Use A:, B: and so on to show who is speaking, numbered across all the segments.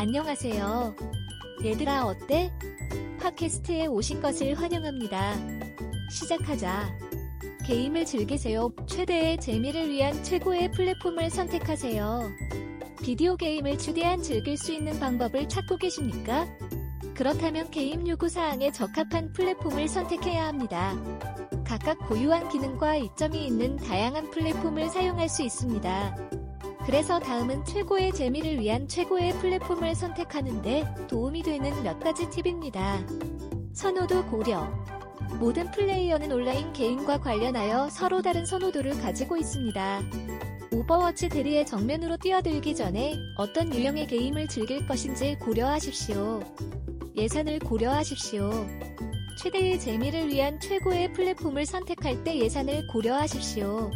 A: 안녕하세요. 얘들아 어때? 팟캐스트에 오신 것을 환영합니다. 시작하자. 게임을 즐기세요. 최대의 재미를 위한 최고의 플랫폼을 선택하세요. 비디오 게임을 최대한 즐길 수 있는 방법을 찾고 계십니까? 그렇다면 게임 요구 사항에 적합한 플랫폼을 선택해야 합니다. 각각 고유한 기능과 이점이 있는 다양한 플랫폼을 사용할 수 있습니다. 그래서 다음은 최고의 재미를 위한 최고의 플랫폼을 선택하는데 도움이 되는 몇 가지 팁입니다. 선호도 고려. 모든 플레이어는 온라인 게임과 관련하여 서로 다른 선호도를 가지고 있습니다. 오버워치 대리의 정면으로 뛰어들기 전에 어떤 유형의 게임을 즐길 것인지 고려하십시오. 예산을 고려하십시오. 최대의 재미를 위한 최고의 플랫폼을 선택할 때 예산을 고려하십시오.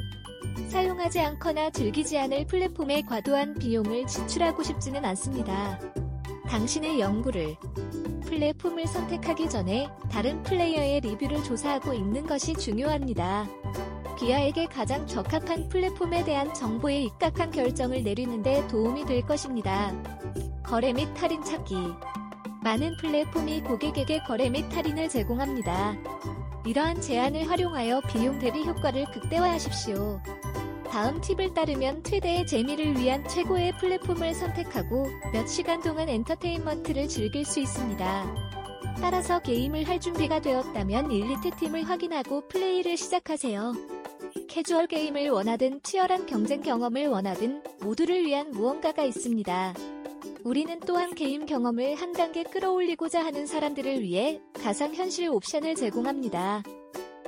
A: 사용하지 않거나 즐기지 않을 플랫폼에 과도한 비용을 지출하고 싶지는 않습니다. 당신의 연구를 플랫폼을 선택하기 전에 다른 플레이어의 리뷰를 조사하고 있는 것이 중요합니다. 기아에게 가장 적합한 플랫폼에 대한 정보에 입각한 결정을 내리는데 도움이 될 것입니다. 거래 및 할인 찾기 많은 플랫폼이 고객에게 거래 및 할인을 제공합니다. 이러한 제한을 활용하여 비용 대비 효과를 극대화하십시오. 다음 팁을 따르면 최대의 재미를 위한 최고의 플랫폼을 선택하고 몇 시간 동안 엔터테인먼트를 즐길 수 있습니다. 따라서 게임을 할 준비가 되었다면 엘리트 팀을 확인하고 플레이를 시작하세요. 캐주얼 게임을 원하든 치열한 경쟁 경험을 원하든 모두를 위한 무언가가 있습니다. 우리는 또한 게임 경험을 한 단계 끌어올리고자 하는 사람들을 위해 가상현실 옵션을 제공합니다.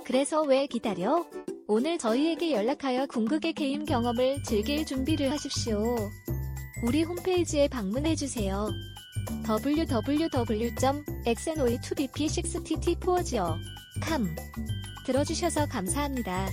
A: 그래서 왜 기다려? 오늘 저희에게 연락하여 궁극의 게임 경험을 즐길 준비를 하십시오. 우리 홈페이지에 방문해주세요. www.xnoe2bp6tt4gcom 들어주셔서 감사합니다.